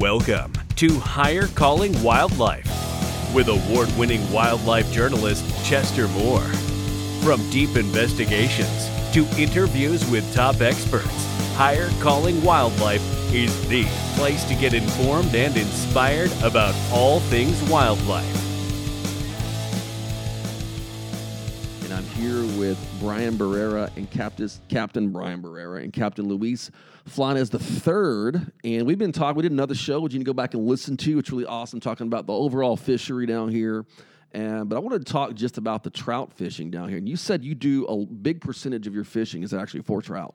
Welcome to Higher Calling Wildlife with award winning wildlife journalist Chester Moore. From deep investigations to interviews with top experts, Higher Calling Wildlife is the place to get informed and inspired about all things wildlife. Here with Brian Barrera and Captain Captain Brian Barrera and Captain Luis Flanes the third. And we've been talking. We did another show, which you can go back and listen to. It's really awesome talking about the overall fishery down here. And but I wanted to talk just about the trout fishing down here. And you said you do a big percentage of your fishing is actually for trout.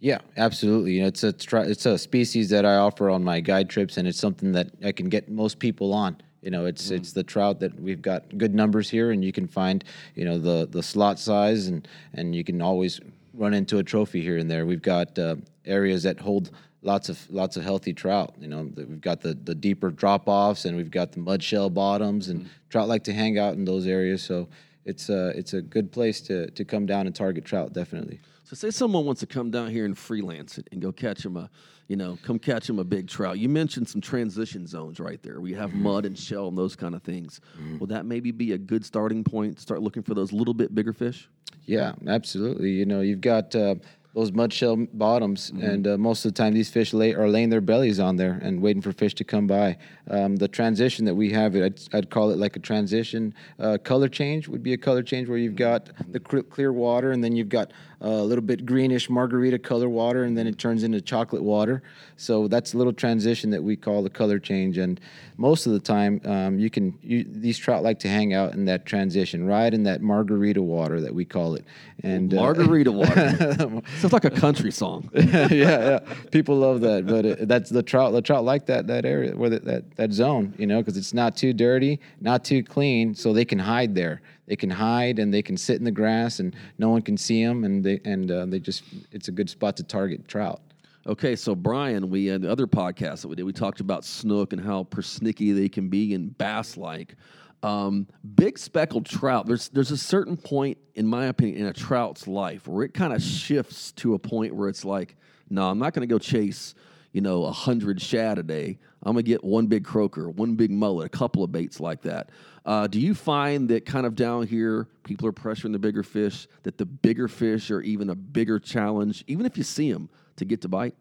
Yeah, absolutely. You know, it's a it's a species that I offer on my guide trips, and it's something that I can get most people on. You know, it's mm. it's the trout that we've got good numbers here, and you can find you know the the slot size, and and you can always run into a trophy here and there. We've got uh, areas that hold lots of lots of healthy trout. You know, we've got the the deeper drop offs, and we've got the mud shell bottoms, and mm. trout like to hang out in those areas. So it's a it's a good place to to come down and target trout. Definitely. So say someone wants to come down here and freelance it and go catch them a, uh, you know, come catch them a big trout. You mentioned some transition zones right there. We have mud and shell and those kind of things. Will that maybe be a good starting point? Start looking for those little bit bigger fish. Yeah, absolutely. You know, you've got uh, those mud shell bottoms, and uh, most of the time these fish lay, are laying their bellies on there and waiting for fish to come by. Um, the transition that we have, I'd, I'd call it like a transition uh, color change. Would be a color change where you've got the cl- clear water, and then you've got a little bit greenish margarita color water, and then it turns into chocolate water. So that's a little transition that we call the color change. And most of the time, um, you can you, these trout like to hang out in that transition, right in that margarita water that we call it. And uh, Margarita water. Sounds like a country song. yeah, yeah. People love that, but it, that's the trout. The trout like that that area where that that, that zone, you know, because it's not too dirty, not too clean, so they can hide there. They can hide and they can sit in the grass, and no one can see them, and they and uh, they just it's a good spot to target trout. Okay, so Brian, we the other podcast that we did. We talked about snook and how persnicky they can be and bass-like. Um, big speckled trout. There's there's a certain point, in my opinion, in a trout's life where it kind of shifts to a point where it's like, no, I'm not going to go chase, you know, a hundred shad a day. I'm gonna get one big croaker, one big mullet, a couple of baits like that. Uh, do you find that kind of down here, people are pressuring the bigger fish? That the bigger fish are even a bigger challenge, even if you see them, to get to bite?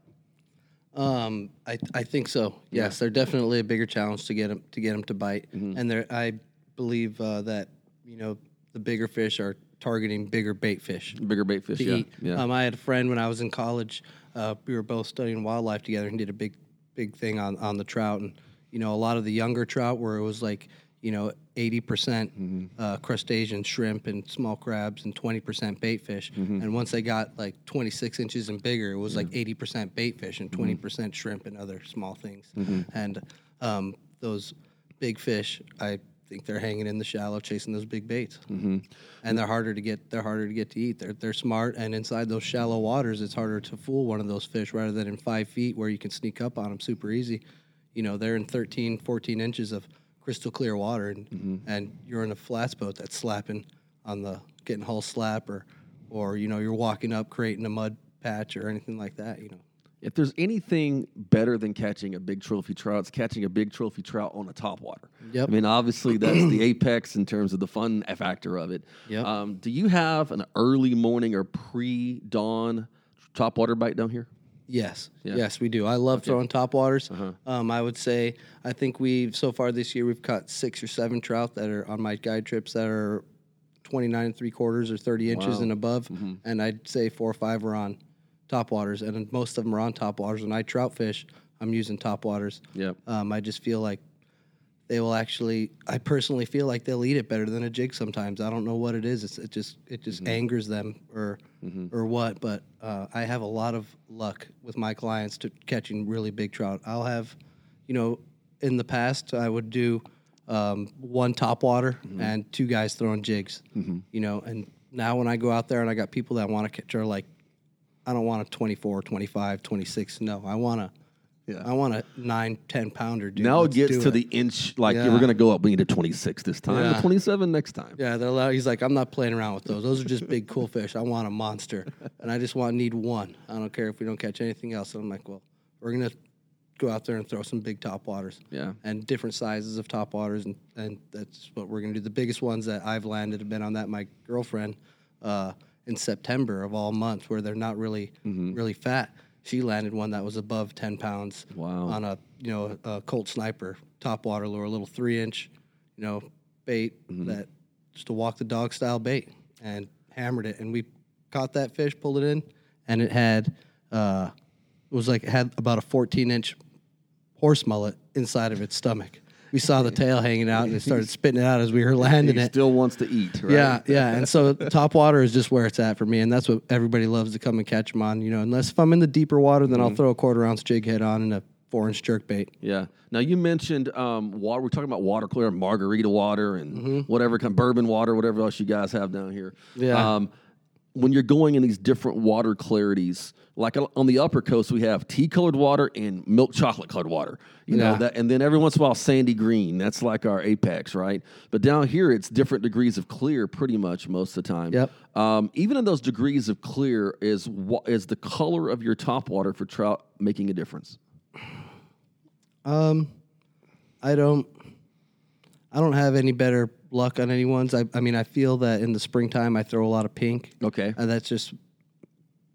Um, I I think so. Yes, they're definitely a bigger challenge to get them to get them to bite, and they're I believe uh, that you know the bigger fish are targeting bigger bait fish Bigger bait fish, to yeah, eat. yeah. Um, I had a friend when I was in college. Uh, we were both studying wildlife together and did a big big thing on on the trout, and you know a lot of the younger trout where it was like you know 80% Mm-hmm. uh, crustacean shrimp and small crabs and 20% bait fish Mm-hmm. and once they got like 26 inches and bigger it was like 80% bait fish and Mm-hmm. 20% shrimp and other small things and um, those big fish i think they're hanging in the shallow chasing those big baits Mm-hmm. and they're harder to get they're harder to get to eat they're, they're smart and inside those shallow waters it's harder to fool one of those fish rather than in five feet where you can sneak up on them super easy you know they're in 13 14 inches of crystal clear water and, Mm-hmm. and you're in a flats boat that's slapping on the getting hull slap or or you know you're walking up creating a mud patch or anything like that you know If there's anything better than catching a big trophy trout, it's catching a big trophy trout on a topwater. Yep. I mean, obviously that's the apex in terms of the fun factor of it. Yep. Um, do you have an early morning or pre-dawn topwater bite down here? Yes, Yeah. yes, we do. I love throwing top waters. Uh-huh. Um, I would say I think we've so far this year we've caught six or seven trout that are on my guide trips that are twenty nine and three quarters or thirty inches Wow. and above, Mm-hmm. and I'd say four or five are on top waters, and most of them are on top waters. When I trout fish, I'm using top waters. Yep. Um, I just feel like they will actually. I personally feel like they'll eat it better than a jig sometimes. I don't know what it is. It's, it just it just angers them or or what. But uh, I have a lot of luck with my clients to catching really big trout. I'll have, you know, in the past I would do um, one top water and two guys throwing jigs. You know, and now when I go out there and I got people that want to catch are like, I don't want a 24, 25, 26. No, I want a Yeah. I want a nine, 10 pounder, dude. now it Let's gets to it. the inch. Like Yeah. we're gonna go up. We need a 26 this time. Yeah. 27 next time. Yeah, they're allowed. He's like, I'm not playing around with those. Those are just big, cool fish. I want a monster, and I just want need one. I don't care if we don't catch anything else. And I'm like, well, we're gonna go out there and throw some big top waters. Yeah. And different sizes of top waters, and, and that's what we're gonna do. The biggest ones that I've landed have been on that my girlfriend uh, in September of all months, where they're not really Mm-hmm. really fat. She landed one that was above ten pounds. Wow. On a you know a Colt Sniper top water lure, a little three inch, you know, bait Mm-hmm. that just a walk the dog style bait, and hammered it, and we caught that fish, pulled it in, and it had uh, it was like it had about a 14 inch horse mullet inside of its stomach. We saw the tail hanging out, and it started spitting it out as we were landing He it. still wants to eat, right? Yeah, yeah, and so top water is just where it's at for me, and that's what everybody loves to come and catch them on. You know, unless if I'm in the deeper water, then Mm-hmm. I'll throw a quarter ounce jig head on and a four inch jerk bait. Yeah. Now you mentioned um, water. We're talking about water clear, margarita water, and whatever kind of bourbon water, whatever else you guys have down here. Yeah. Um, when you're going in these different water clarities, like on the upper coast, we have tea colored water and milk chocolate colored water. You know that, and then every once in a while, sandy green. That's like our apex, right? But down here, it's different degrees of clear, pretty much most of the time. Yep. Um, even in those degrees of clear, is is the color of your top water for trout making a difference? Um, I don't, I don't have any better luck on any ones. I, I mean, I feel that in the springtime I throw a lot of pink. Okay. and that's just,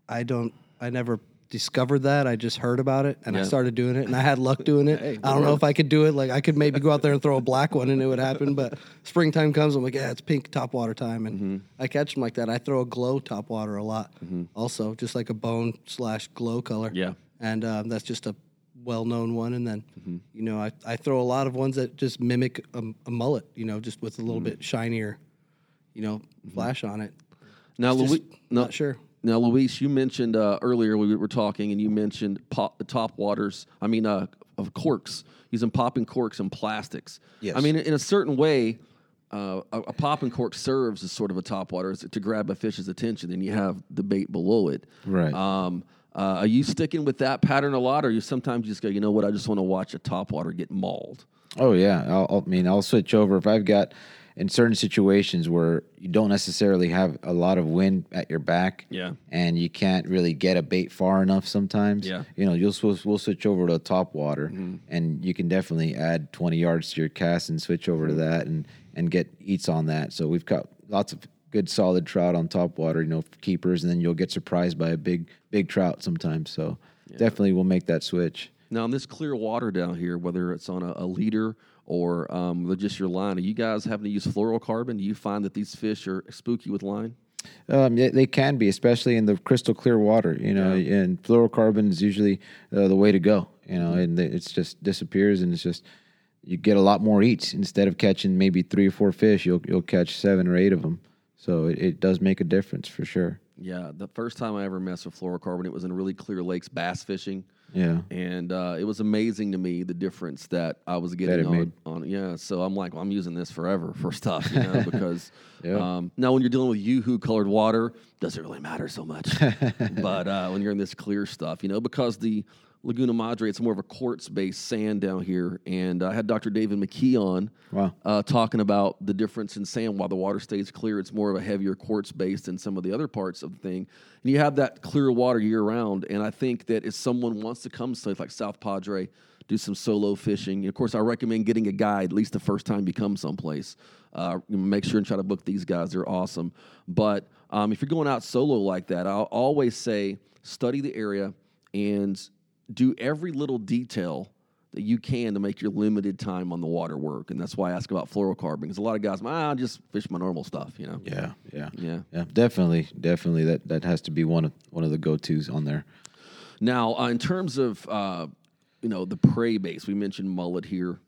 I don't, I never discovered that. I just heard about it and I started doing it, and I had luck doing it. I don't know if I could do it. Like I could maybe go out there and throw a black one and it would happen. But springtime comes, I'm like, yeah, it's pink top water time, and Mm-hmm. I catch them like that. I throw a glow top water a lot, also just like a bone slash glow color. Yeah. and um, that's just a well-known one. And then, Mm-hmm. you know, I, I throw a lot of ones that just mimic a, a mullet. You know, just with a little Mm-hmm. bit shinier, you know, flash on it. Now, Louis, no, not sure. Now, Luis, you mentioned uh, earlier we were talking, and you mentioned pop, the top waters. I mean, uh, of corks, using popping corks and plastics. Yes. I mean, in a certain way, uh, a, a popping cork serves as sort of a top water to grab a fish's attention, and you have the bait below it. Right. Um, uh, are you sticking with that pattern a lot, or you sometimes just go, you know what, I just want to watch a top water get mauled? Oh yeah, I'll, I'll- mean I'll switch over if I've got in certain situations where you don't necessarily have a lot of wind at your back. Yeah. And you can't really get a bait far enough sometimes. Yeah. You know, you'll we'll switch over to top water, and you can definitely add twenty yards to your cast and switch over to that and and get eats on that. So we've got lots of good solid trout on top water. You know, keepers, and then you'll get surprised by a big big trout sometimes. So definitely we'll make that switch. Now, in this clear water down here, whether it's on a, a leader or um, just your line, are you guys having to use fluorocarbon? Do you find that these fish are spooky with line? Um, yeah, they can be, especially in the crystal clear water. You know, and fluorocarbon is usually uh, the way to go. You know, and it's just disappears, and it's just you get a lot more eats instead of catching maybe three or four fish. You'll you'll catch seven or eight of them. So it, it does make a difference for sure. Yeah, the first time I ever messed with fluorocarbon, it was in really clear lakes bass fishing. Yeah. And uh, it was amazing to me the difference that I was getting on, made. on. Yeah, so I'm like, well, I'm using this forever for stuff, you know, because Yeah. um, now when you're dealing with yoo-hoo colored water, doesn't really matter so much. but uh, when you're in this clear stuff, you know, because the Laguna Madre, it's more of a quartz-based sand down here, and I had Dr. David McKee on Wow. uh, talking about the difference in sand. While the water stays clear, it's more of a heavier quartz base than some of the other parts of the thing. And you have that clear water year round. And I think that if someone wants to come to like South Padre, do some solo fishing. And Of course, I recommend getting a guide at least the first time you come someplace. Uh, make sure and try to book these guys; they're awesome. But um, if you're going out solo like that, I'll always say study the area and do every little detail that you can to make your limited time on the water work. And that's why I ask about fluorocarbon because a lot of guys, ah, I just fish my normal stuff, you know. Yeah. Yeah. Yeah. Yeah. Definitely. Definitely. That that has to be one of one of the go tos on there. Now, uh, in terms of uh, you know the prey base, we mentioned mullet here,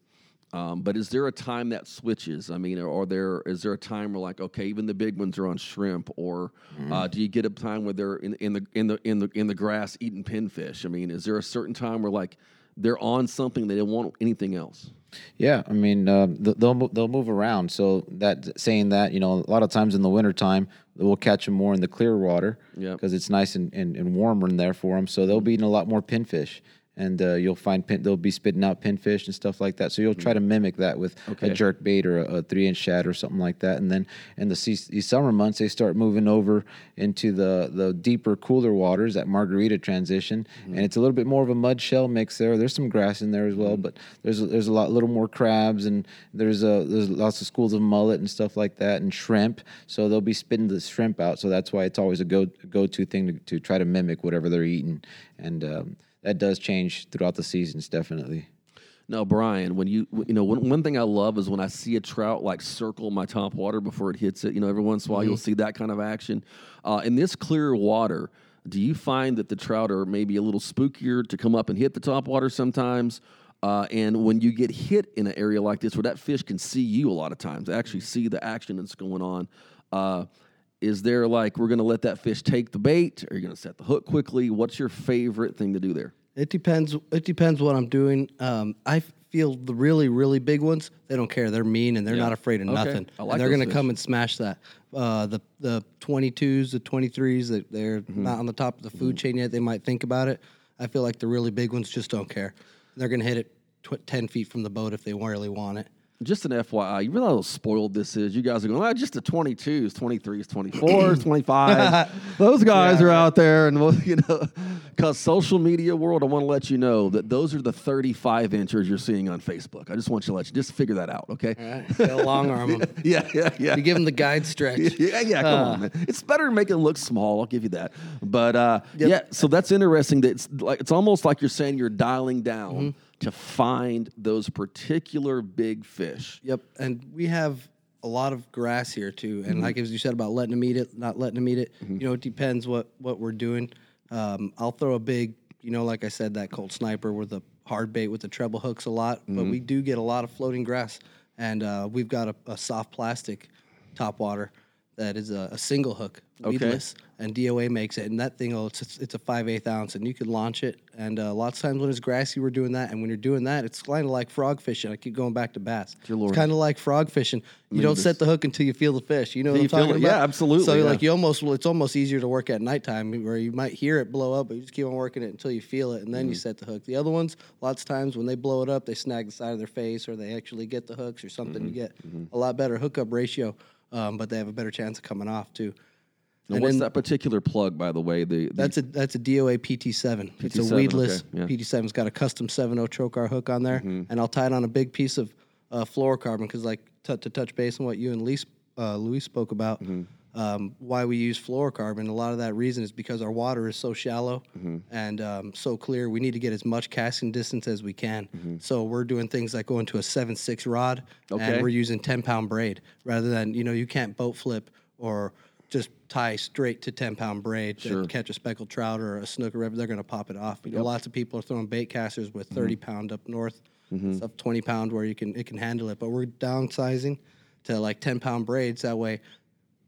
um, but is there a time that switches? I mean, are there is there a time where like okay, even the big ones are on shrimp, or uh, do you get a time where they're in, in the in the in the in the grass eating pinfish? I mean, is there a certain time where like they're on something they don't want anything else? Yeah, I mean um, th- they'll they'll move around. So that saying that you know a lot of times in the wintertime we'll catch them more in the clear water Yep. because it's nice and, and, and warmer in there for them. So they'll be eating a lot more pinfish, and uh, you'll find pin, they'll be spitting out pinfish and stuff like that. So you'll try to mimic that with Okay. a jerk bait or a, a three inch shad or something like that. And then in the these summer months, they start moving over into the the deeper, cooler waters, that margarita transition, and it's a little bit more of a mud shell mix there. There's some grass in there as well, but there's a, there's a lot little more crabs and there's a there's lots of schools of mullet and stuff like that and shrimp. So they'll be spitting the shrimp out. So that's why it's always a go go to thing to, to try to mimic whatever they're eating, and um, that does change throughout the seasons, definitely. No, Brian, when you you know one, one thing I love is when I see a trout like circle my top water before it hits it. You know, every once in a while you'll see that kind of action. Uh, in this clear water, do you find that the trout are maybe a little spookier to come up and hit the top water sometimes? Uh, and when you get hit in an area like this where that fish can see you a lot of times, actually see the action that's going on, uh, is there like we're going to let that fish take the bait? Are you going to set the hook quickly? What's your favorite thing to do there? It depends. It depends what I'm doing. Um, I feel the really, really big ones. They don't care. They're mean and they're Yeah. not afraid of Okay. nothing. I like and they're gonna come and smash that. Uh, the the 22s, the 23s that they're Mm-hmm. not on the top of the food chain yet. They might think about it. I feel like the really big ones just don't care. They're gonna hit it tw- 10 feet from the boat if they really want it. Just an FYI, you realize how spoiled this is. You guys are going, ah, just the 22s, 23s, 24s, 25s. Those guys are out there. And, you know, because social media world, I want to let you know that those are the 35 inches you're seeing on Facebook. I just want you to let you just figure that out, okay? All right, long arm them. Yeah, yeah, yeah. You give them the guide stretch. Yeah, yeah, come on, man. It's better to make it look small. I'll give you that. But uh, yeah, so that's interesting. That it's like it's almost like you're saying you're dialing down to find those particular big fish. Yep, and we have a lot of grass here too. And like as you said about letting them eat it, not letting them eat it, you know, it depends what what we're doing. Um, I'll throw a big, you know, like I said, that Colt Sniper with a hard bait with the treble hooks a lot, but we do get a lot of floating grass, and uh, we've got a, a soft plastic top water that is a, a single hook, Okay. weedless, and DOA makes it, and that thing, oh, it's it's a five eighth ounce, and you can launch it. And uh, lots of times when it's grassy, we're doing that, and when you're doing that, it's kind of like frog fishing. I keep going back to bass. It's kind of like frog fishing. You don't set the hook until you feel the fish. You know what I'm talking about? Yeah, absolutely, So yeah. like you almost, well, it's almost easier to work at nighttime where you might hear it blow up, but you just keep on working it until you feel it, and then you Mm-hmm. set the hook. The other ones, lots of times when they blow it up, they snag the side of their face, or they actually get the hooks or something. Mm-hmm. You get a lot better hookup ratio, um, but they have a better chance of coming off too. Now, And what's then- that particular plug, by the way? The, the That's a that's a DOA PT7. It's PT7, a weedless okay, yeah. PT7's got a custom 7.0 trocar hook on there, Mm-hmm. and I'll tie it on a big piece of uh, fluorocarbon because, like, t- to touch base on what you and Luis, uh, Luis spoke about, Mm-hmm. Um, why we use fluorocarbon. A lot of that reason is because our water is so shallow Mm-hmm. and um, so clear. We need to get as much casting distance as we can. Mm-hmm. So we're doing things like going to a seven six rod, Okay. and we're using 10 pound braid rather than you know you can't boat flip or just tie straight to 10 pound braid Sure. to catch a speckled trout or a snook or whatever, they're going to pop it off. You know, lots of people are throwing bait casters with 30 Mm-hmm. pound up north, stuff 20 pound where you can it can handle it. But we're downsizing to like 10 pound braids that way.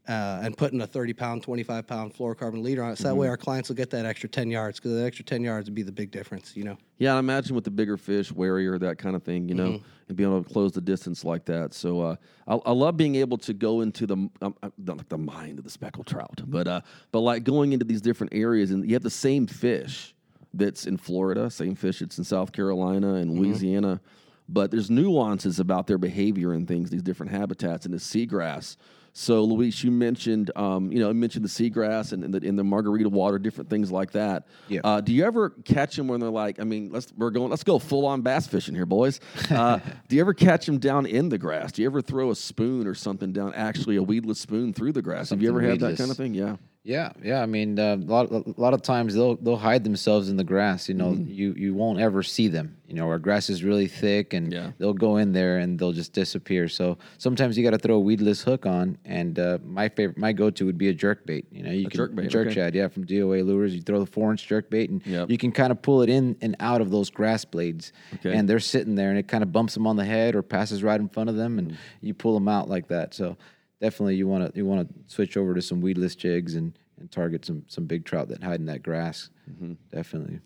Uh, and putting a 30 pound, 25 pound fluorocarbon leader on it. So that way Mm-hmm. our clients will get that extra 10 yards because that extra 10 yards would be the big difference, you know? Yeah, I imagine with the bigger fish, warier, that kind of thing, you know, Mm-hmm. and being able to close the distance like that. So uh, I, I love being able to go into the um, uh, not like the mind of the speckled trout, but uh, but like going into these different areas, and you have the same fish that's in Florida, same fish that's in South Carolina and Mm-hmm. Louisiana, but there's nuances about their behavior and things, these different habitats, and the seagrass. So, Luis, you mentioned, um, you know, you mentioned the seagrass and, and the, in the margarita water, different things like that. Yeah. Uh, do you ever catch them when they're like, I mean, let's we're going, let's go full on bass fishing here, boys. Uh, do you ever catch them down in the grass? Do you ever throw a spoon or something down, actually a weedless spoon through the grass? Have you ever Something had that kind of thing? Yeah. Yeah, yeah. I mean, uh, a lot, a lot of times they'll they'll hide themselves in the grass. You know, you you won't ever see them. You know, our grass is really thick, and Yeah. they'll go in there and they'll just disappear. So sometimes you got to throw a weedless hook on. And uh, my favorite, my go to would be a jerk bait. You know, you can jerk bait, jerk okay. shad, yeah, from DOA lures. You throw the four inch jerk bait, and Yep. you can kind of pull it in and out of those grass blades. Okay. And they're sitting there, and it kind of bumps them on the head or passes right in front of them, and you pull them out like that. So definitely you want to you want to switch over to some weedless jigs and and target some some big trout that hide in that grass. Mm-hmm. Definitely.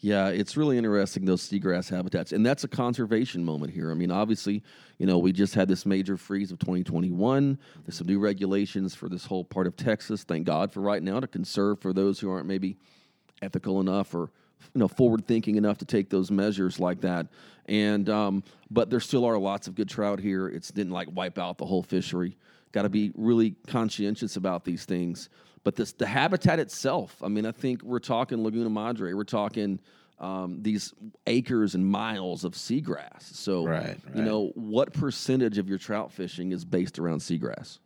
Yeah, it's really interesting those seagrass habitats, and that's a conservation moment here. I mean, obviously, you know, we just had this major freeze of 2021. There's some new regulations for this whole part of Texas. Thank God for right now to conserve for those who aren't maybe ethical enough or you know forward thinking enough to take those measures like that. And um, but there still are lots of good trout here. It didn't like wipe out the whole fishery. Got to be really conscientious about these things. But this the habitat itself. I mean, I think we're talking Laguna Madre. We're talking um, these acres and miles of seagrass. So, Right, you know, what percentage of your trout fishing is based around seagrass?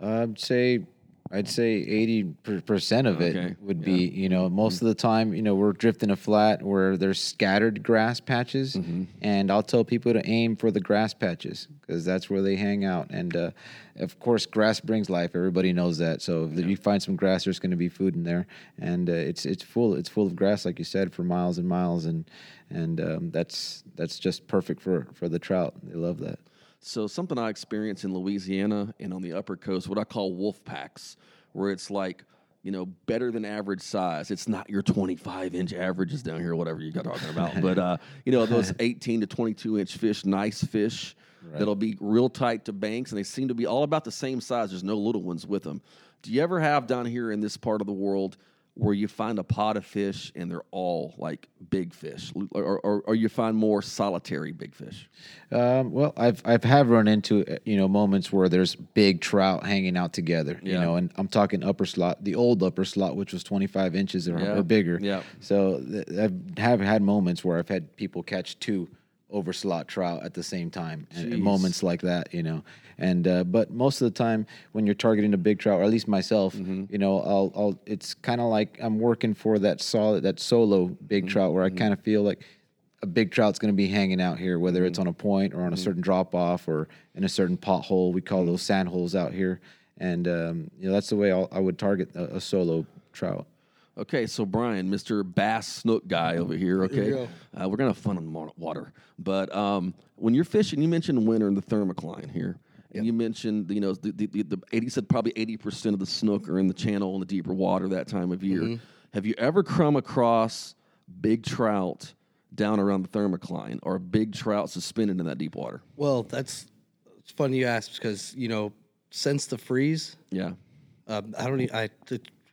I'd say I'd say eighty percent of Okay, it would be you know most of the time you know we're drifting a flat where there's scattered grass patches, and I'll tell people to aim for the grass patches because that's where they hang out. And uh, of course, grass brings life. Everybody knows that. So if you find some grass, there's going to be food in there, and uh, it's it's full it's full of grass like you said for miles and miles, and and um, that's that's just perfect for for the trout. They love that. So something I experience in Louisiana and on the upper coast, what I call wolf packs, where it's like, you know, better than average size. It's not your 25 inch averages down here, whatever you got talking about, but uh, you know, those 18 to 22 inch fish, nice fish that'll be real tight to banks, and they seem to be all about the same size. There's no little ones with them. Do you ever have down here in this part of the world where you find a pot of fish and they're all like big fish, or, or, or you find more solitary big fish? Um, well, I've I've have run into uh, you know moments where there's big trout hanging out together, you know, and I'm talking upper slot, the old upper slot, which was 25 inches or, Yeah. or bigger. Yeah. So th- I have had moments where I've had people catch two over slot trout at the same time, and, and moments like that, you know. And uh, but most of the time, when you're targeting a big trout, or at least myself, Mm-hmm. you know, I'll I'll it's kind of like I'm working for that solid that solo big Mm-hmm. trout where I kind of feel like a big trout's going to be hanging out here, whether it's Mm-hmm. on a point or on a certain drop off or in a certain pothole. We Mm-hmm. call those sand holes out here, and um, you know that's the way I'll, I would target a, a solo trout. Okay, so Brian, Mr. Bass Snook guy over here. Okay, you uh, we're gonna have fun on wa- water, but um, when you're fishing, you mentioned winter in the thermocline here, and you mentioned you know the the, the, the eighty said probably eighty percent of the snook are in the channel in the deeper water that time of year. Mm-hmm. Have you ever come across big trout down around the thermocline or big trout suspended in that deep water? Well, that's it's funny you ask because you know since the freeze, Yeah, um, I don't. e- I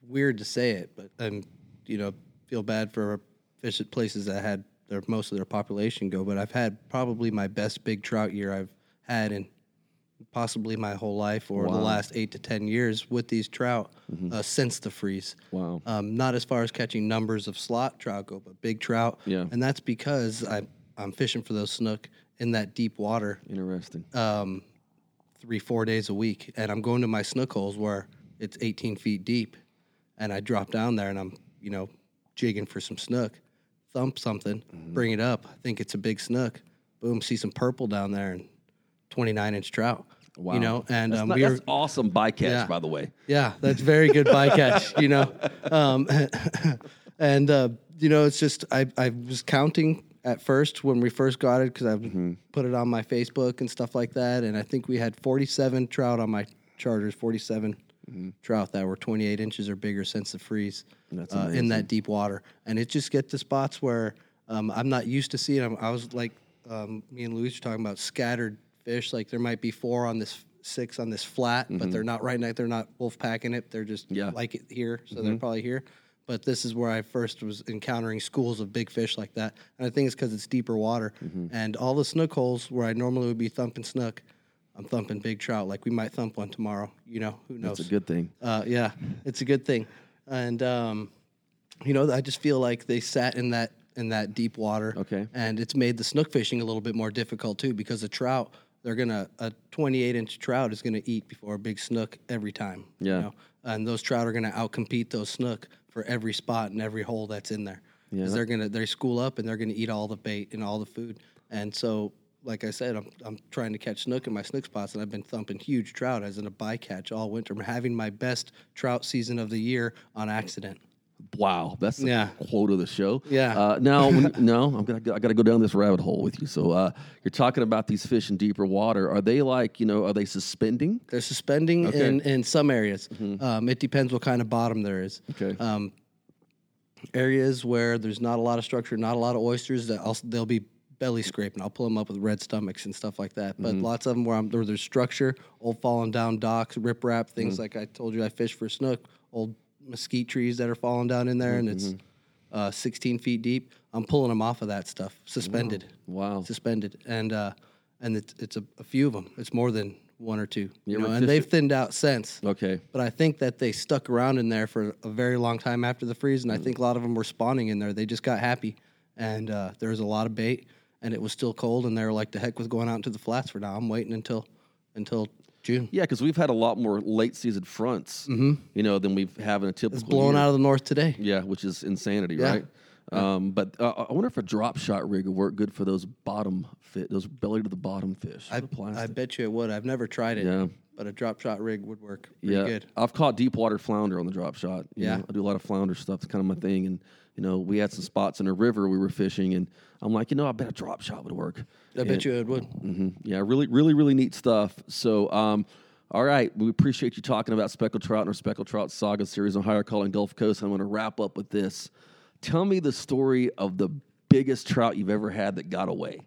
weird to say it, but I'm you know feel bad for fish at places that had their most of their population go. But I've had probably my best big trout year I've had in possibly my whole life or the last eight to ten years with these trout uh, since the freeze. Wow. Um, not as far as catching numbers of slot trout go, but big trout. Yeah. And that's because I I'm fishing for those snook in that deep water interesting. um, three, four days a week. And I'm going to my snook holes where it's 18 feet deep. And I drop down there and I'm, you know, jigging for some snook, thump something, bring it up. I think it's a big snook. Boom, see some purple down there and 29 inch trout. wow, You know, and that's, um, not- we that's were, awesome bycatch, Yeah. by the way. yeah, that's very good bycatch, you know. Um, and uh, you know, it's just I I was counting at first when we first got it because I Mm-hmm. put it on my Facebook and stuff like that, and I think we had 47 trout on my charters, 47 Mm-hmm. trout that were 28 inches or bigger since the freeze uh, in that deep water, and it just get to spots where um, I'm not used to seeing them. I was like, um, me and Luis were talking about scattered fish. Like there might be four on this, six on this flat, but they're not right next. They're not wolf packing it. They're just Mm-hmm. Yeah. like it here, so they're probably here. But this is where I first was encountering schools of big fish like that, and I think it's because it's deeper water. Mm-hmm. And all the snook holes where I normally would be thumping snook, I'm thumping big trout. Like we might thump one tomorrow. You know, who knows? That's a good thing. Uh, yeah, it's a good thing, and um, you know, I just feel like they sat in that in that deep water. Okay. and it's made the snook fishing a little bit more difficult too because the trout they're gonna a 28 inch trout is gonna eat before a big snook every time. Yeah. you know? and those trout are gonna outcompete those snook for every spot and every hole that's in there. Yeah, they're gonna they school up and they're gonna eat all the bait and all the food, and so. Like I said, I'm, I'm trying to catch snook in my snook spots, and I've been thumping huge trout as in a bycatch all winter. I'm having my best trout season of the year on accident. Wow, that's the Yeah. quote of the show. Yeah. Uh, now, no, I'm gonna I got to go down this rabbit hole with you. So, uh, you're talking about these fish in deeper water. Are they like you know? Are they suspending? They're suspending Okay. in, in some areas. Um, it depends what kind of bottom there is. Okay. Um, areas where there's not a lot of structure, not a lot of oysters, that they'll be belly scraping. I'll pull them up with red stomachs and stuff like that. But lots of them where, I'm, where there's structure, old fallen down docks, riprap, things like I told you I fish for snook, old mesquite trees that are falling down in there, and it's uh, 16 feet deep. I'm pulling them off of that stuff, suspended. Wow. Suspended, and uh, and it's it's a, a few of them. It's more than one or two. You know, and they've thinned out since. Okay. But I think that they stuck around in there for a very long time after the freeze, and I think a lot of them were spawning in there. They just got happy, and uh, there was a lot of bait, and it was still cold, and they were like, "The heck with going out into the flats for now." I'm waiting until until June. Yeah, because we've had a lot more late season fronts, you know, than we've have in a typical. It's blowing year. out of the north today. Yeah, which is insanity, Yeah. right? Um, but uh, I wonder if a drop shot rig would work good for those bottom fit, those belly to the bottom fish. I. I bet you it would. I've never tried it, Yeah. but a drop shot rig would work pretty yeah, good. I've caught deep water flounder on the drop shot. you Yeah. know. I do a lot of flounder stuff. It's kind of my thing. And you know, we had some spots in a river we were fishing, and I'm like, you know, I bet a drop shot would work. I bet you it would. hmm Yeah, really, really, really neat stuff. So, um, all right, we appreciate you talking about speckled trout and our speckled trout saga series on higher calling Gulf Coast. I'm going to wrap up with this. Tell me the story of the biggest trout you've ever had that got away.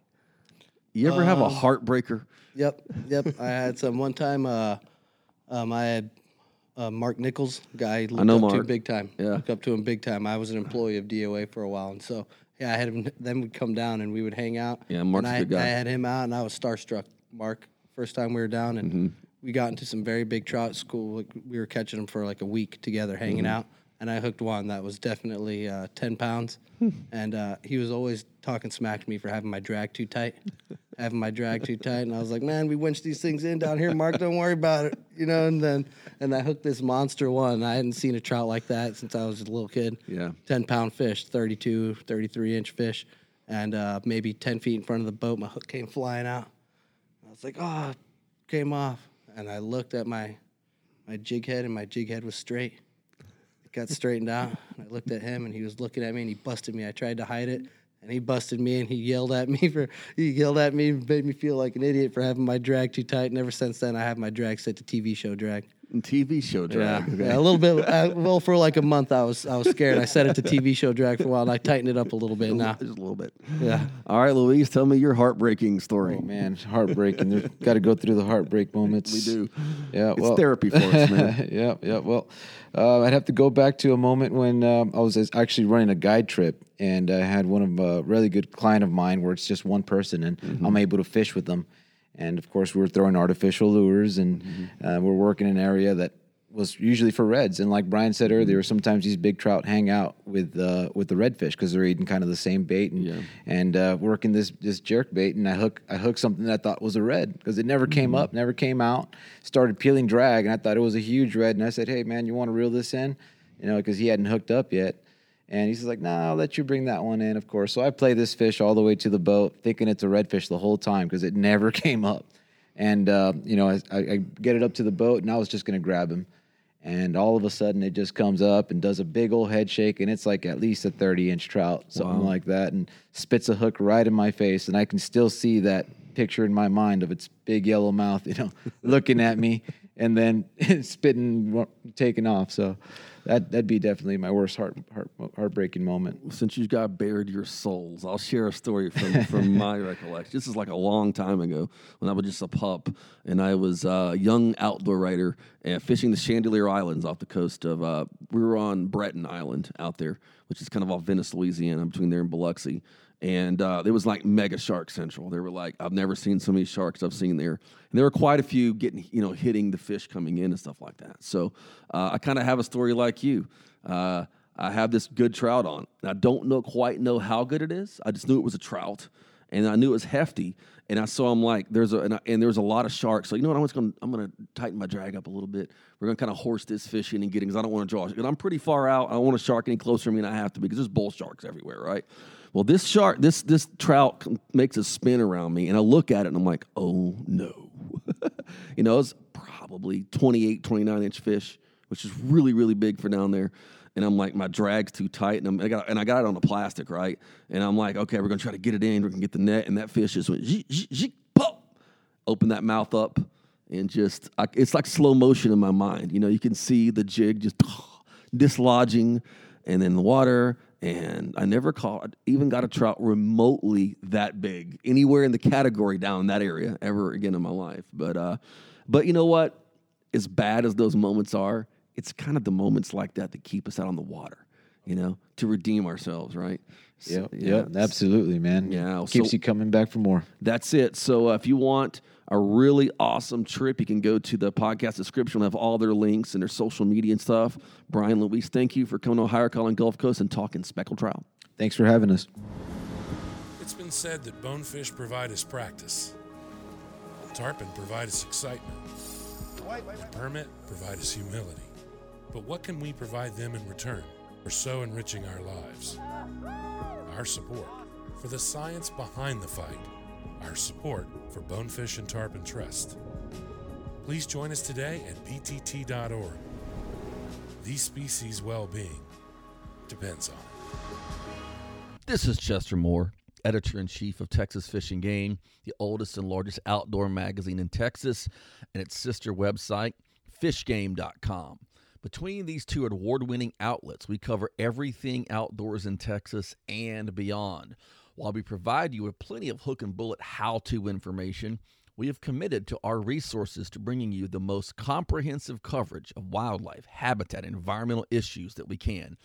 You ever have a heartbreaker? Yep, yep. I had some one time. Uh, um, I had uh, Mark Nichols, guy. Looked know up to Mark. big time. Yeah. looked up to him big time. I was an employee of DOA for a while, and so yeah, I had him. Then we'd come down and we would hang out. Yeah, Mark's and a I, good guy. I had him out, and I was starstruck. Mark, first time we were down, and Mm-hmm. we got into some very big trout at school. Like, we were catching them for like a week together, hanging Mm-hmm. out. And I hooked one that was definitely uh, ten pounds, Hmm. and uh, he was always talking smack to me for having my drag too tight, having my drag too tight. And I was like, "Man, we winch these things in down here, Mark. Don't worry about it, you know." And then, and I hooked this monster one. I hadn't seen a trout like that since I was a little kid. Yeah. 10 pound fish, 32, 33 inch fish, and uh, maybe 10 feet in front of the boat. My hook came flying out. I was like, oh, it came off. And I looked at my, my jig head, and my jig head was straight. It got straightened out. And I looked at him, and he was looking at me, and he busted me. I tried to hide it. And he busted me, and he yelled at me for he yelled at me, and made me feel like an idiot for having my drag too tight. And ever since then, I have my drag set to TV show drag. TV show drag. okay? Yeah, a little bit. Uh, well, for like a month, I was I was scared. I set it to TV show drag for a while, and I tightened it up a little bit now. Just a little bit. Yeah. All right, Luis, tell me your heartbreaking story. Oh man, heartbreaking. There's got to go through the heartbreak moments. We do. Yeah, It's well, therapy for us, man. yeah, yeah. Well, uh, I'd have to go back to a moment when um, I was actually running a guide trip, and I had one of a really good client of mine where it's just one person, and Mm-hmm. I'm able to fish with them. And of course, we were throwing artificial lures, and Mm-hmm. uh, we're working in an area that was usually for reds. And like Brian said Mm-hmm. earlier, sometimes these big trout hang out with uh, with the redfish because they're eating kind of the same bait. And Yeah. and uh, working this this jerk bait, and I hook I hooked something that I thought was a red because it never came up, never came out. Started peeling drag, and I thought it was a huge red. And I said, "Hey man, you want to reel this in?" You know, because he hadn't hooked up yet. And he's like, "Nah, I'll let you bring that one in, of course." So I play this fish all the way to the boat, thinking it's a redfish the whole time because it never came up. And uh, you know, I, I get it up to the boat, and I was just gonna grab him. And all of a sudden, it just comes up and does a big old head shake, and it's like at least a 30 inch trout, something like that, and spits a hook right in my face. And I can still see that picture in my mind of its big yellow mouth, you know, looking at me and then spitting, taking off. So that, that'd be definitely my worst heart, heart heartbreaking moment. since you've got bared your souls, I'll share a story from, from my recollection. This is like a long time ago when I was just a pup and I was a young outdoor writer and fishing the Chandeleur Islands off the coast of. Uh, we were on Breton Island out there, which is kind of off Venice, Louisiana, between there and Biloxi. And uh, it was like mega shark central. They were like, I've never seen so many sharks I've seen there. And there were quite a few getting, you know, hitting the fish coming in and stuff like that. So uh, I kind of have a story like you. Uh, I have this good trout on. I don't know quite know how good it is. I just knew it was a trout, and I knew it was hefty. And I saw him like there's a and, I, and there's a lot of sharks. So you know what? I'm just gonna I'm gonna tighten my drag up a little bit. We're gonna kind of horse this fish in and get it because I don't want to draw. And I'm pretty far out. I don't want a shark any closer to me than I have to because there's bull sharks everywhere, right? Well, this shark, this this trout makes a spin around me, and I look at it and I'm like, oh no, you know, it's probably 28, 29 inch fish, which is really really big for down there and I'm like, my drag's too tight, and I'm, I got and I got it on the plastic, right? And I'm like, okay, we're gonna try to get it in, we're gonna get the net, and that fish just went, zzz, pop, open that mouth up, and just, I, it's like slow motion in my mind. You know, you can see the jig just dislodging, and then the water. And I never caught, even got a trout remotely that big anywhere in the category down that area ever again in my life. But, uh, but you know what? As bad as those moments are, it's kind of the moments like that that keep us out on the water. you know, to redeem ourselves, right? Yep, So, yep, absolutely, man. Yeah, keeps so- you coming back for more. That's it. So uh, if you want a really awesome trip, you can go to the podcast description. We'll have all their links and their social media and stuff. Brian Luis, thank you for coming to Higher Calling Gulf Coast and talking speckled trout. Thanks for having us. It's been said that bonefish provide us practice, tarpon provide us excitement, and permit provide us humility. But what can we provide them in return for so enriching our lives? Our support for the science behind the fight, our support for Bonefish and Tarpon Trust. Please join us today at btt.org. These species' well being depends on it. This is Chester Moore, editor in chief of Texas Fish and Game, the oldest and largest outdoor magazine in Texas, and its sister website, fishgame.com. Between these two award winning outlets, we cover everything outdoors in Texas and beyond. While we provide you with plenty of hook and bullet how to information, we have committed to our resources to bringing you the most comprehensive coverage of wildlife, habitat, and environmental issues that we can.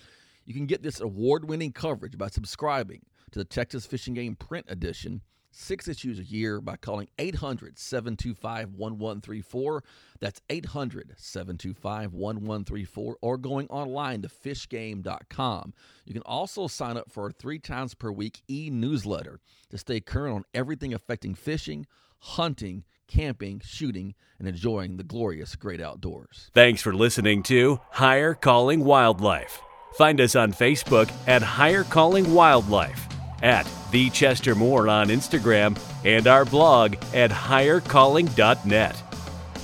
You can get this award winning coverage by subscribing to the Texas Fish and Game print edition, six issues a year, by calling 800 725 1134. That's 800 725 1134, or going online to fishgame.com. You can also sign up for our three times per week e newsletter to stay current on everything affecting fishing, hunting, camping, shooting, and enjoying the glorious great outdoors. Thanks for listening to Higher Calling Wildlife. Find us on Facebook at Higher Calling Wildlife, at The Chester Moore on Instagram, and our blog at highercalling.net.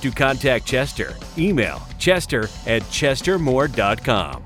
To contact Chester, email chester at chestermoore.com.